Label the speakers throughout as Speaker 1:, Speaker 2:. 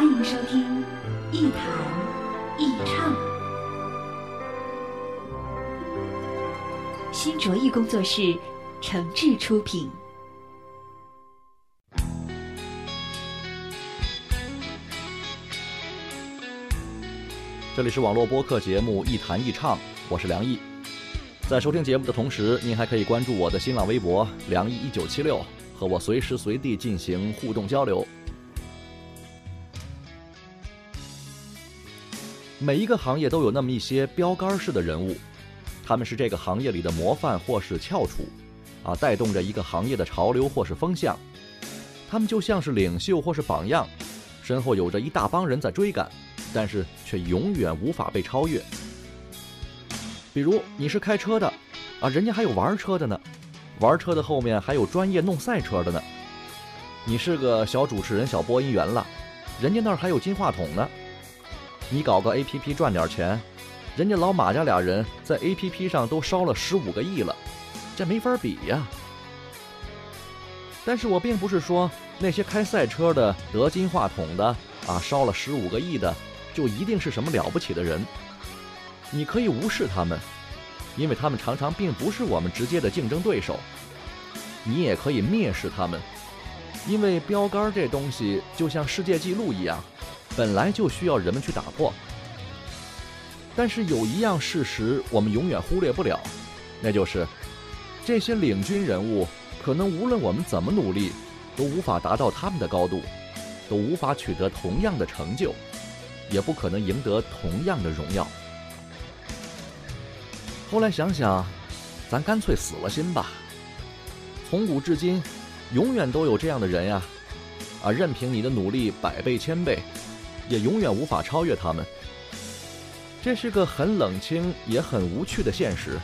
Speaker 1: 欢迎收听一谈一唱，新卓艺工作室诚挚出品。
Speaker 2: 这里是网络播客节目《一谈一唱》，我是梁毅。在收听节目的同时，您还可以关注我的新浪微博“梁毅一九七六”，和我随时随地进行互动交流。每一个行业都有那么一些标杆式的人物，他们是这个行业里的模范或是翘楚，啊，带动着一个行业的潮流或是风向。他们就像是领袖或是榜样，身后有着一大帮人在追赶。但是却永远无法被超越。比如你是开车的，啊，人家还有玩车的呢，玩车的后面还有专业弄赛车的呢。你是个小主持人、小播音员了，人家那儿还有金话筒呢。你搞个 A P P 赚点钱，人家老马家俩人在 A P P 上都烧了十五个亿了，这没法比呀。但是我并不是说那些开赛车的、得金话筒的，啊，烧了十五个亿的。就一定是什么了不起的人？你可以无视他们，因为他们常常并不是我们直接的竞争对手。你也可以蔑视他们，因为标杆这东西就像世界纪录一样，本来就需要人们去打破。但是有一样事实我们永远忽略不了，那就是这些领军人物可能无论我们怎么努力，都无法达到他们的高度，都无法取得同样的成就。也不可能赢得同样的荣耀。后来想想，咱干脆死了心吧。从古至今，永远都有这样的人呀，啊，任凭你的努力百倍千倍，也永远无法超越他们。这是个很冷清也很无趣的现实，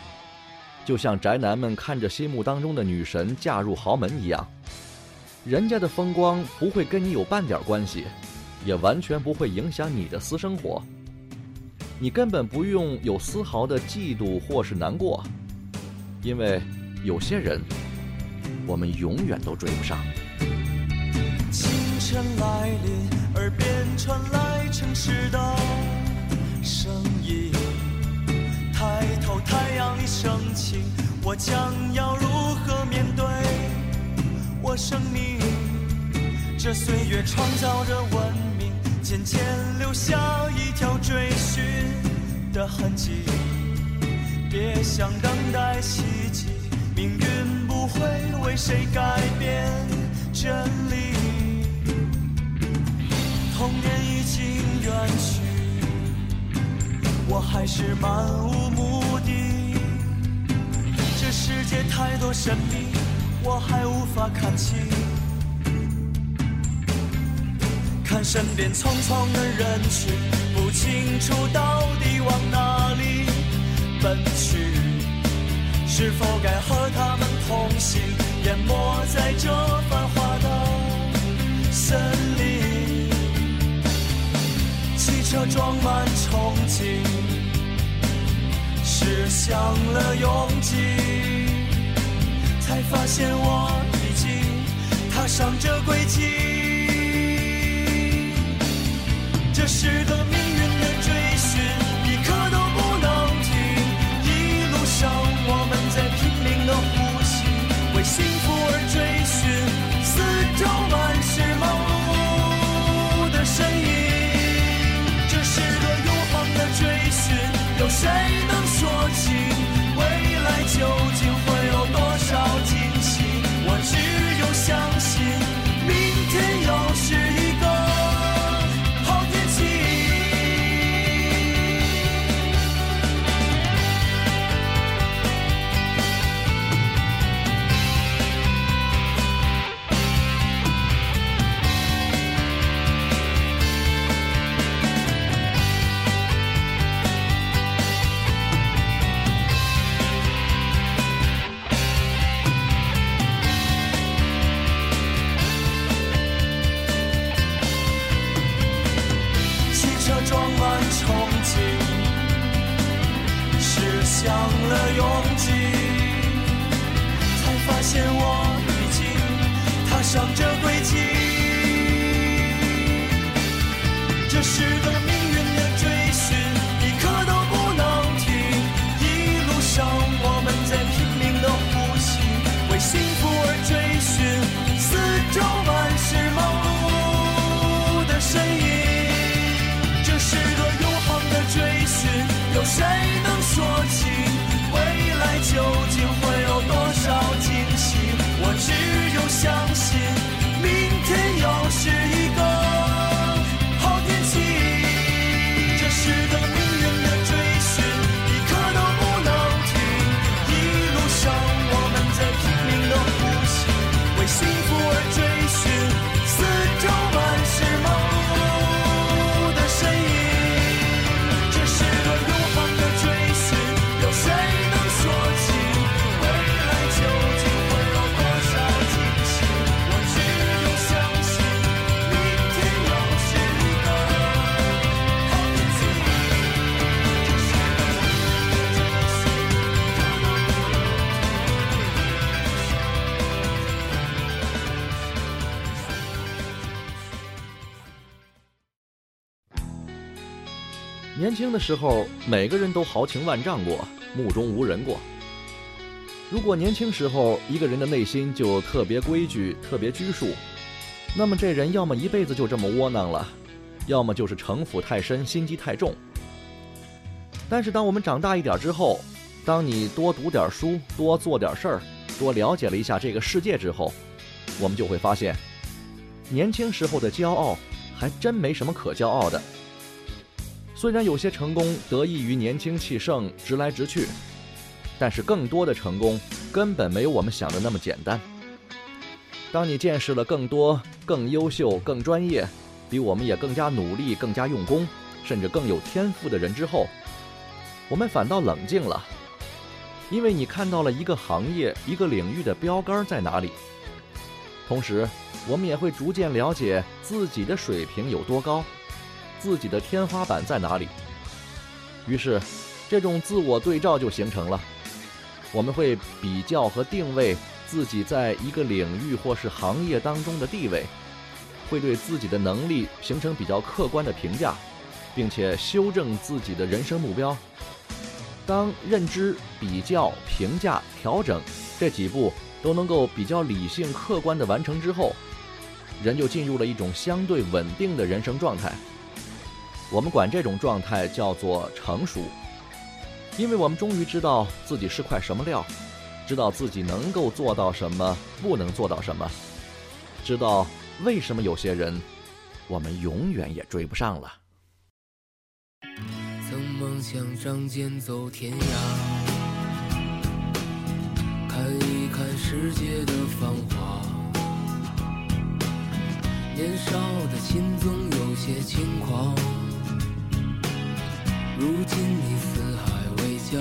Speaker 2: 就像宅男们看着心目当中的女神嫁入豪门一样，人家的风光不会跟你有半点关系。也完全不会影响你的私生活，你根本不用有丝毫的嫉妒或是难过，因为有些人，我们永远都追不上。
Speaker 3: 清晨来临，耳边传来城市的声音，抬头太阳已升起，我将要如何面对我生命？这岁月创造着文明。渐渐留下一条追寻的痕迹，别想等待奇迹，命运不会为谁改变真理。童年已经远去，我还是漫无目的。这世界太多神秘，我还无法看清。看身边匆匆的人群，不清楚到底往哪里奔去。是否该和他们同行，淹没在这繁华的森林？汽车装满憧憬，驶向了拥挤，才发现我已经踏上这轨迹。这是个
Speaker 2: 年轻的时候，每个人都豪情万丈过，目中无人过。如果年轻时候一个人的内心就特别规矩、特别拘束，那么这人要么一辈子就这么窝囊了，要么就是城府太深、心机太重。但是当我们长大一点之后，当你多读点书、多做点事儿、多了解了一下这个世界之后，我们就会发现，年轻时候的骄傲还真没什么可骄傲的。虽然有些成功得益于年轻气盛、直来直去，但是更多的成功根本没有我们想的那么简单。当你见识了更多、更优秀、更专业，比我们也更加努力、更加用功，甚至更有天赋的人之后，我们反倒冷静了，因为你看到了一个行业、一个领域的标杆在哪里。同时，我们也会逐渐了解自己的水平有多高。自己的天花板在哪里？于是，这种自我对照就形成了。我们会比较和定位自己在一个领域或是行业当中的地位，会对自己的能力形成比较客观的评价，并且修正自己的人生目标。当认知、比较、评价、调整这几步都能够比较理性、客观地完成之后，人就进入了一种相对稳定的人生状态。我们管这种状态叫做成熟，因为我们终于知道自己是块什么料，知道自己能够做到什么，不能做到什么，知道为什么有些人我们永远也追不上了。
Speaker 4: 曾梦想仗剑走天涯，看一看世界的繁华。年少的心总有些轻狂，如今你四海为家，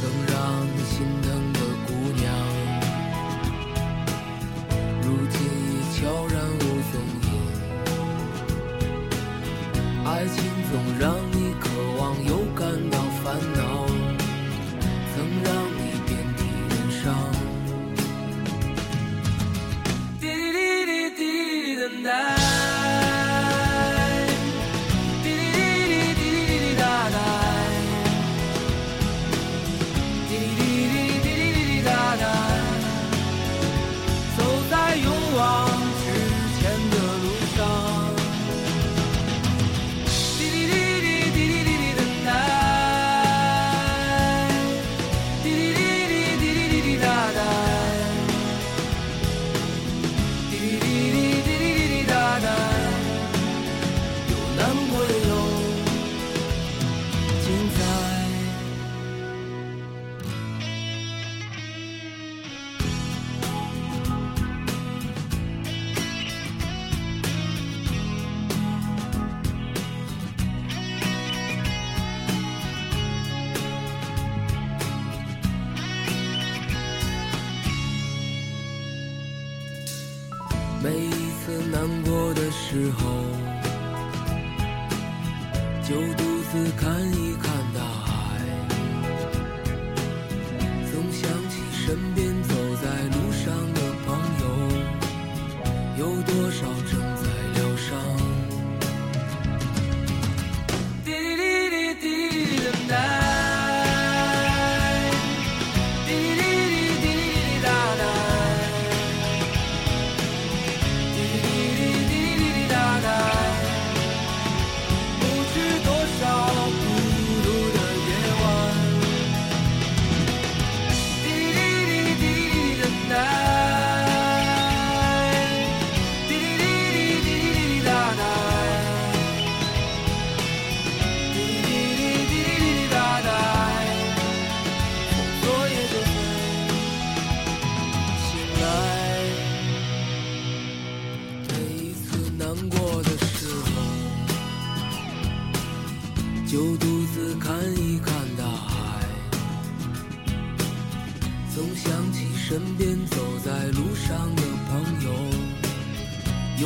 Speaker 4: 曾让你心疼的姑娘，如今已悄时候，就独自看一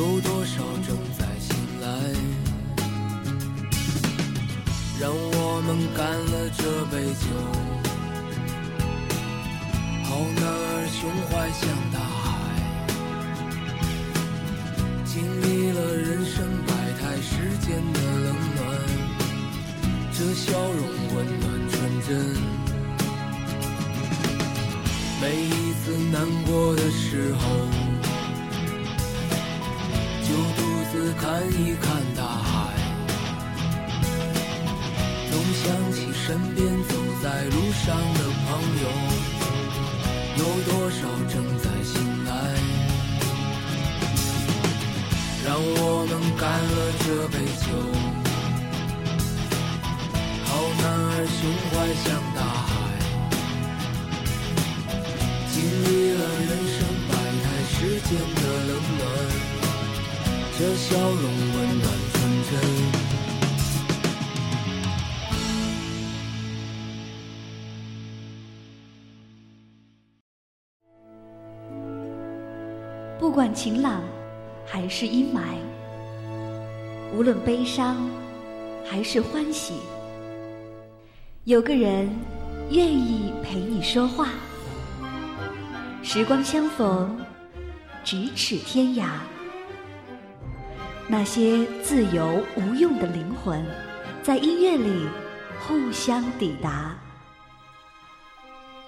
Speaker 4: 有多少正在醒来？让我们干了这杯酒，好男儿胸怀像大海，经历了人生百态世间的冷暖。这笑容温暖纯真。每一次难过的时候，独自看一看大海，总想起身边走在路上的朋友，有多少正在醒来？让我们干了这杯酒。好男儿胸怀像大海，经历了人生百态世间的冷暖，的笑容温暖纯真。
Speaker 1: 不管晴朗还是阴霾，无论悲伤还是欢喜，有个人愿意陪你说话。时光相逢，咫尺天涯。那些自由无用的灵魂，在音乐里互相抵达。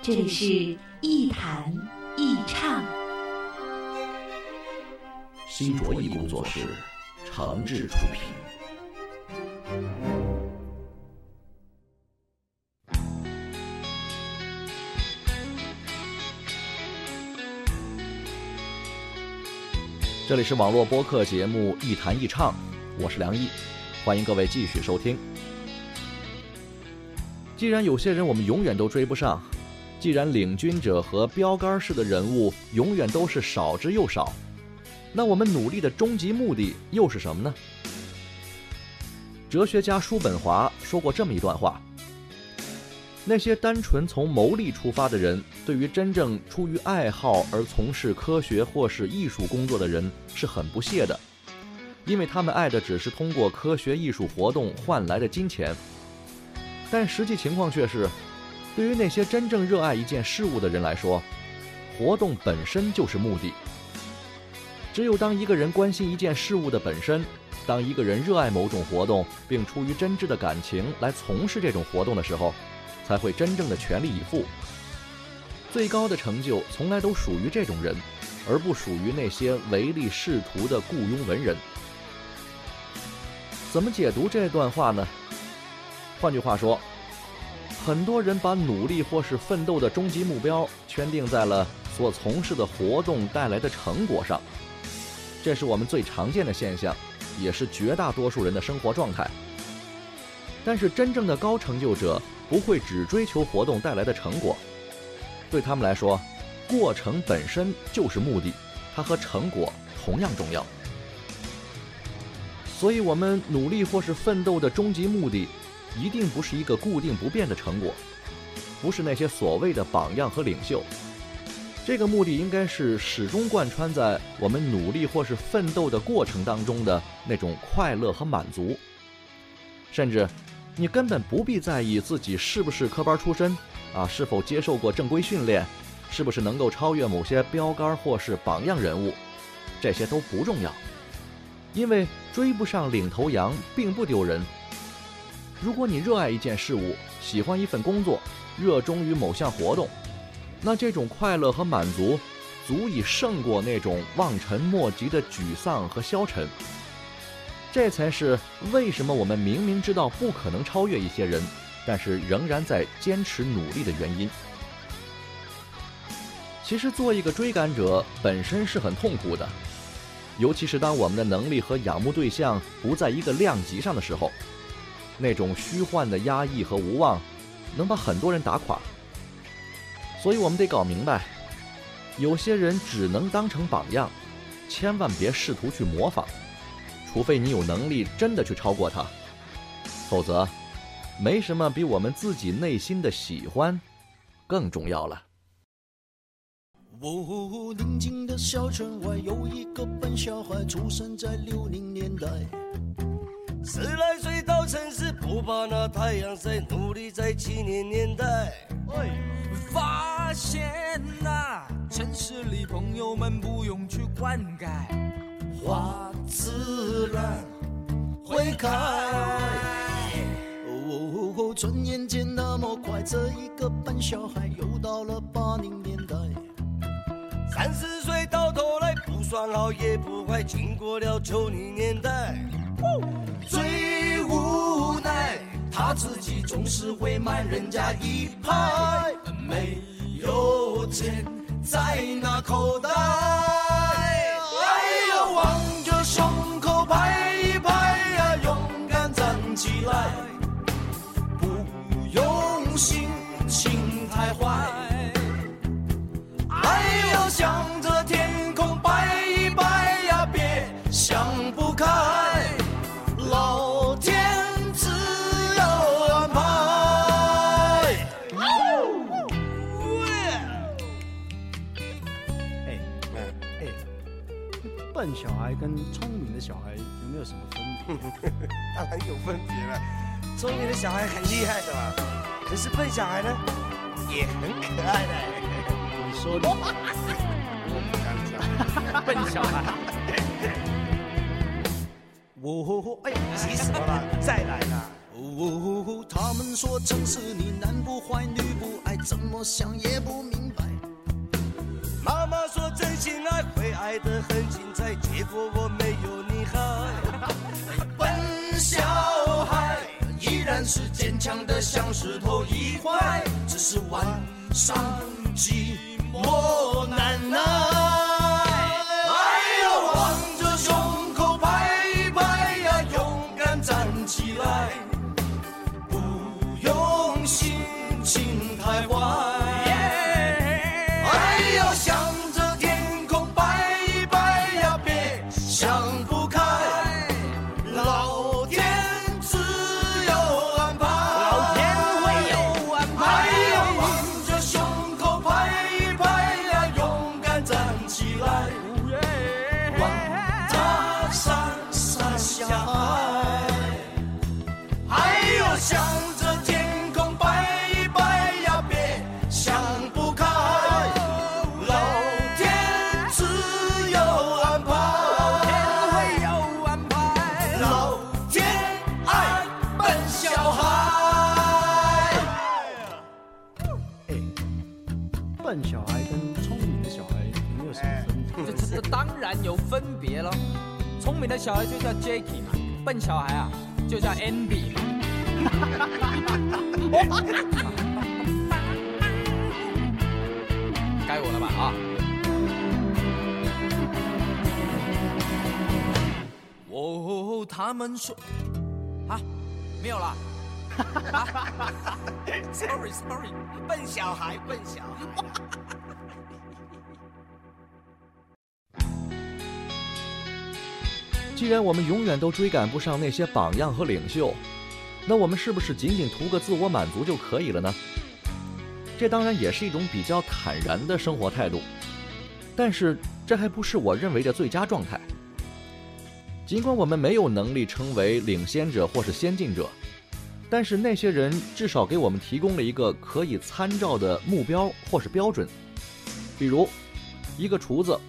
Speaker 1: 这里是一弹一唱。
Speaker 2: 新卓艺工作室长治出品。这里是网络播客节目《一弹一唱》，我是梁毅，欢迎各位继续收听。既然有些人我们永远都追不上，既然领军者和标杆式的人物永远都是少之又少，那我们努力的终极目的又是什么呢？哲学家叔本华说过这么一段话：那些单纯从牟利出发的人，对于真正出于爱好而从事科学或是艺术工作的人是很不屑的，因为他们爱的只是通过科学艺术活动换来的金钱。但实际情况却是，对于那些真正热爱一件事物的人来说，活动本身就是目的。只有当一个人关心一件事物的本身，当一个人热爱某种活动，并出于真挚的感情来从事这种活动的时候，才会真正的全力以赴。最高的成就从来都属于这种人，而不属于那些唯利是图的雇佣文人。怎么解读这段话呢？换句话说，很多人把努力或是奋斗的终极目标圈定在了所从事的活动带来的成果上，这是我们最常见的现象，也是绝大多数人的生活状态。但是，真正的高成就者不会只追求活动带来的成果，对他们来说，过程本身就是目的，它和成果同样重要。所以，我们努力或是奋斗的终极目的，一定不是一个固定不变的成果，不是那些所谓的榜样和领袖。这个目的应该是始终贯穿在我们努力或是奋斗的过程当中的那种快乐和满足。甚至，你根本不必在意自己是不是科班出身，啊，是否接受过正规训练，是不是能够超越某些标杆或是榜样人物，这些都不重要，因为追不上领头羊并不丢人。如果你热爱一件事物，喜欢一份工作，热衷于某项活动，那这种快乐和满足，足以胜过那种望尘莫及的沮丧和消沉。这才是为什么我们明明知道不可能超越一些人，但是仍然在坚持努力的原因。其实，做一个追赶者本身是很痛苦的，尤其是当我们的能力和仰慕对象不在一个量级上的时候，那种虚幻的压抑和无望，能把很多人打垮。所以我们得搞明白，有些人只能当成榜样，千万别试图去模仿。除非你有能力真的去超过他，否则，没什么比我们自己内心的喜欢更重要了。
Speaker 5: 哦，宁静的小村外有一个笨小孩，出生在六零年代。
Speaker 6: 十来岁到城市，不怕那太阳晒，努力在七零年代。
Speaker 7: 发现呐，城市里朋友们不用去灌溉。
Speaker 5: 花自然会开。哦，转眼间那么快，这一个笨小孩又到了八零年代。
Speaker 6: 三十岁到头来不算好也不坏，经过了九零年代。
Speaker 5: 最无奈，他自己总是会慢人家一拍，没有钱在那口袋。
Speaker 8: 拍一拍呀，勇敢站起来，不用心情太坏。哎呦，向着天空拜一拜呀，别
Speaker 5: 想不开，老天自有安排。
Speaker 8: 哎，哎，笨小孩跟聪。
Speaker 6: 当然有分别了。聪明的小孩很厉害的嘛，可是笨小孩呢，也很可爱的。
Speaker 8: 你说的。
Speaker 6: 我不敢讲。
Speaker 7: 笨小孩。
Speaker 6: 哦，哎，急死我了！再来啦！
Speaker 5: 哦，他们说城市里男不坏女不爱，怎么想也不明白。
Speaker 6: 妈妈说真心爱会爱得很精彩，结果我没有你好。
Speaker 5: 是坚强的像石头一块，只是晚上寂寞难耐。
Speaker 7: 当聪明的小孩就叫 Jacky 嘛，笨小孩啊就叫 Andy 嘛。该我了吧啊！哦，他们说啊，没有了。Sorry Sorry，
Speaker 6: 笨小孩，笨小孩。
Speaker 2: 既然我们永远都追赶不上那些榜样和领袖，那我们是不是仅仅图个自我满足就可以了呢？这当然也是一种比较坦然的生活态度，但是这还不是我认为的最佳状态。尽管我们没有能力成为领先者或是先进者，但是那些人至少给我们提供了一个可以参照的目标或是标准，比如，一个厨子，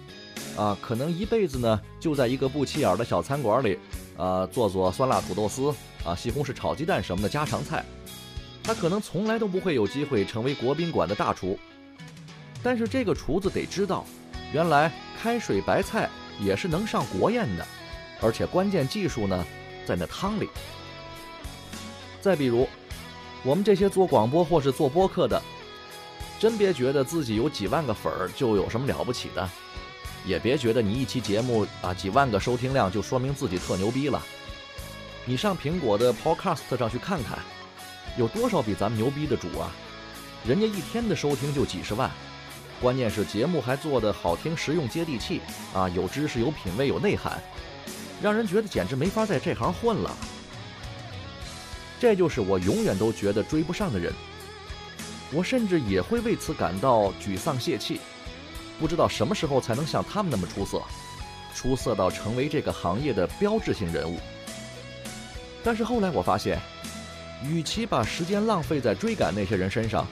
Speaker 2: 啊，可能一辈子呢就在一个不起眼的小餐馆里，啊，做做酸辣土豆丝，啊，西红柿炒鸡蛋什么的家常菜，他可能从来都不会有机会成为国宾馆的大厨。但是这个厨子得知道，原来开水白菜也是能上国宴的，而且关键技术呢在那汤里。再比如，我们这些做广播或是做播客的，真别觉得自己有几万个粉儿就有什么了不起的，也别觉得你一期节目啊几万个收听量就说明自己特牛逼了。你上苹果的 Podcast 上去看看，有多少比咱们牛逼的主啊？人家一天的收听就几十万，关键是节目还做得好听、实用、接地气啊，有知识、有品位、有内涵，让人觉得简直没法在这行混了。这就是我永远都觉得追不上的人，我甚至也会为此感到沮丧泄气，不知道什么时候才能像他们那么出色，出色到成为这个行业的标志性人物。但是后来我发现，与其把时间浪费在追赶那些人身上，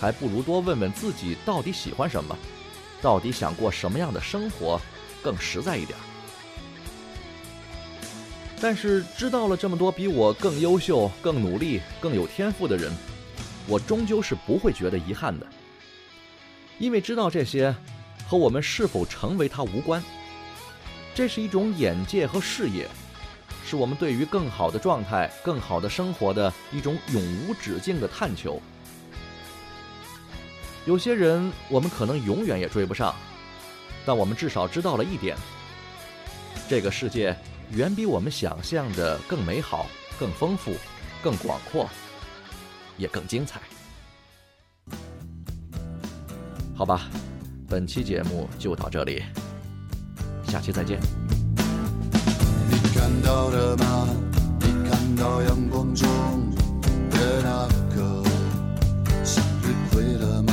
Speaker 2: 还不如多问问自己到底喜欢什么，到底想过什么样的生活，更实在一点。但是知道了这么多比我更优秀、更努力、更有天赋的人，我终究是不会觉得遗憾的，因为知道这些和我们是否成为他无关。这是一种眼界和视野，是我们对于更好的状态、更好的生活的一种永无止境的探求。有些人我们可能永远也追不上，但我们至少知道了一点：这个世界。远比我们想象的更美好、更丰富、更广阔，也更精彩。好吧，本期节目就到这里，下期再见。
Speaker 9: 你看到了吗？你看到阳光中的那个向日葵了吗？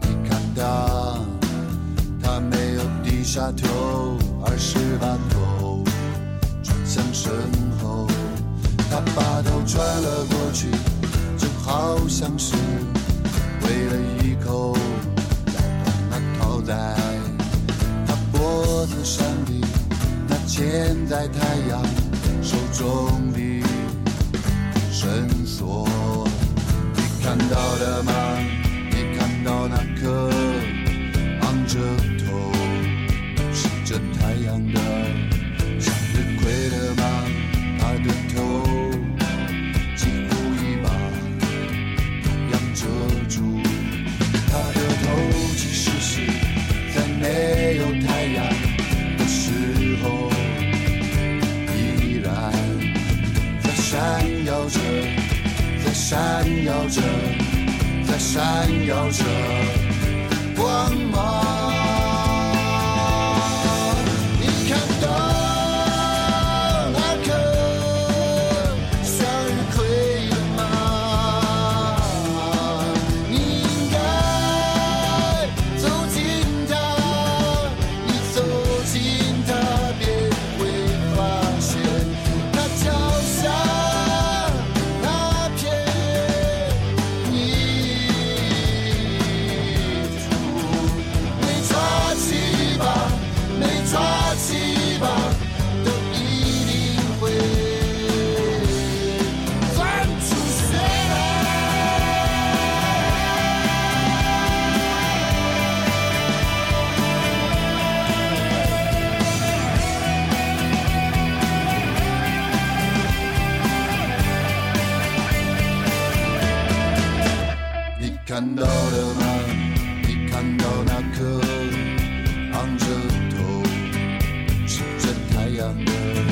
Speaker 9: 你看他，他没有低下头，而是把头转。向身后，他把头转了过去，就好像是为了一在他脖子上的那牵在太阳手中的绳索。你看到了吗？闪耀着，在闪耀着光芒。vida.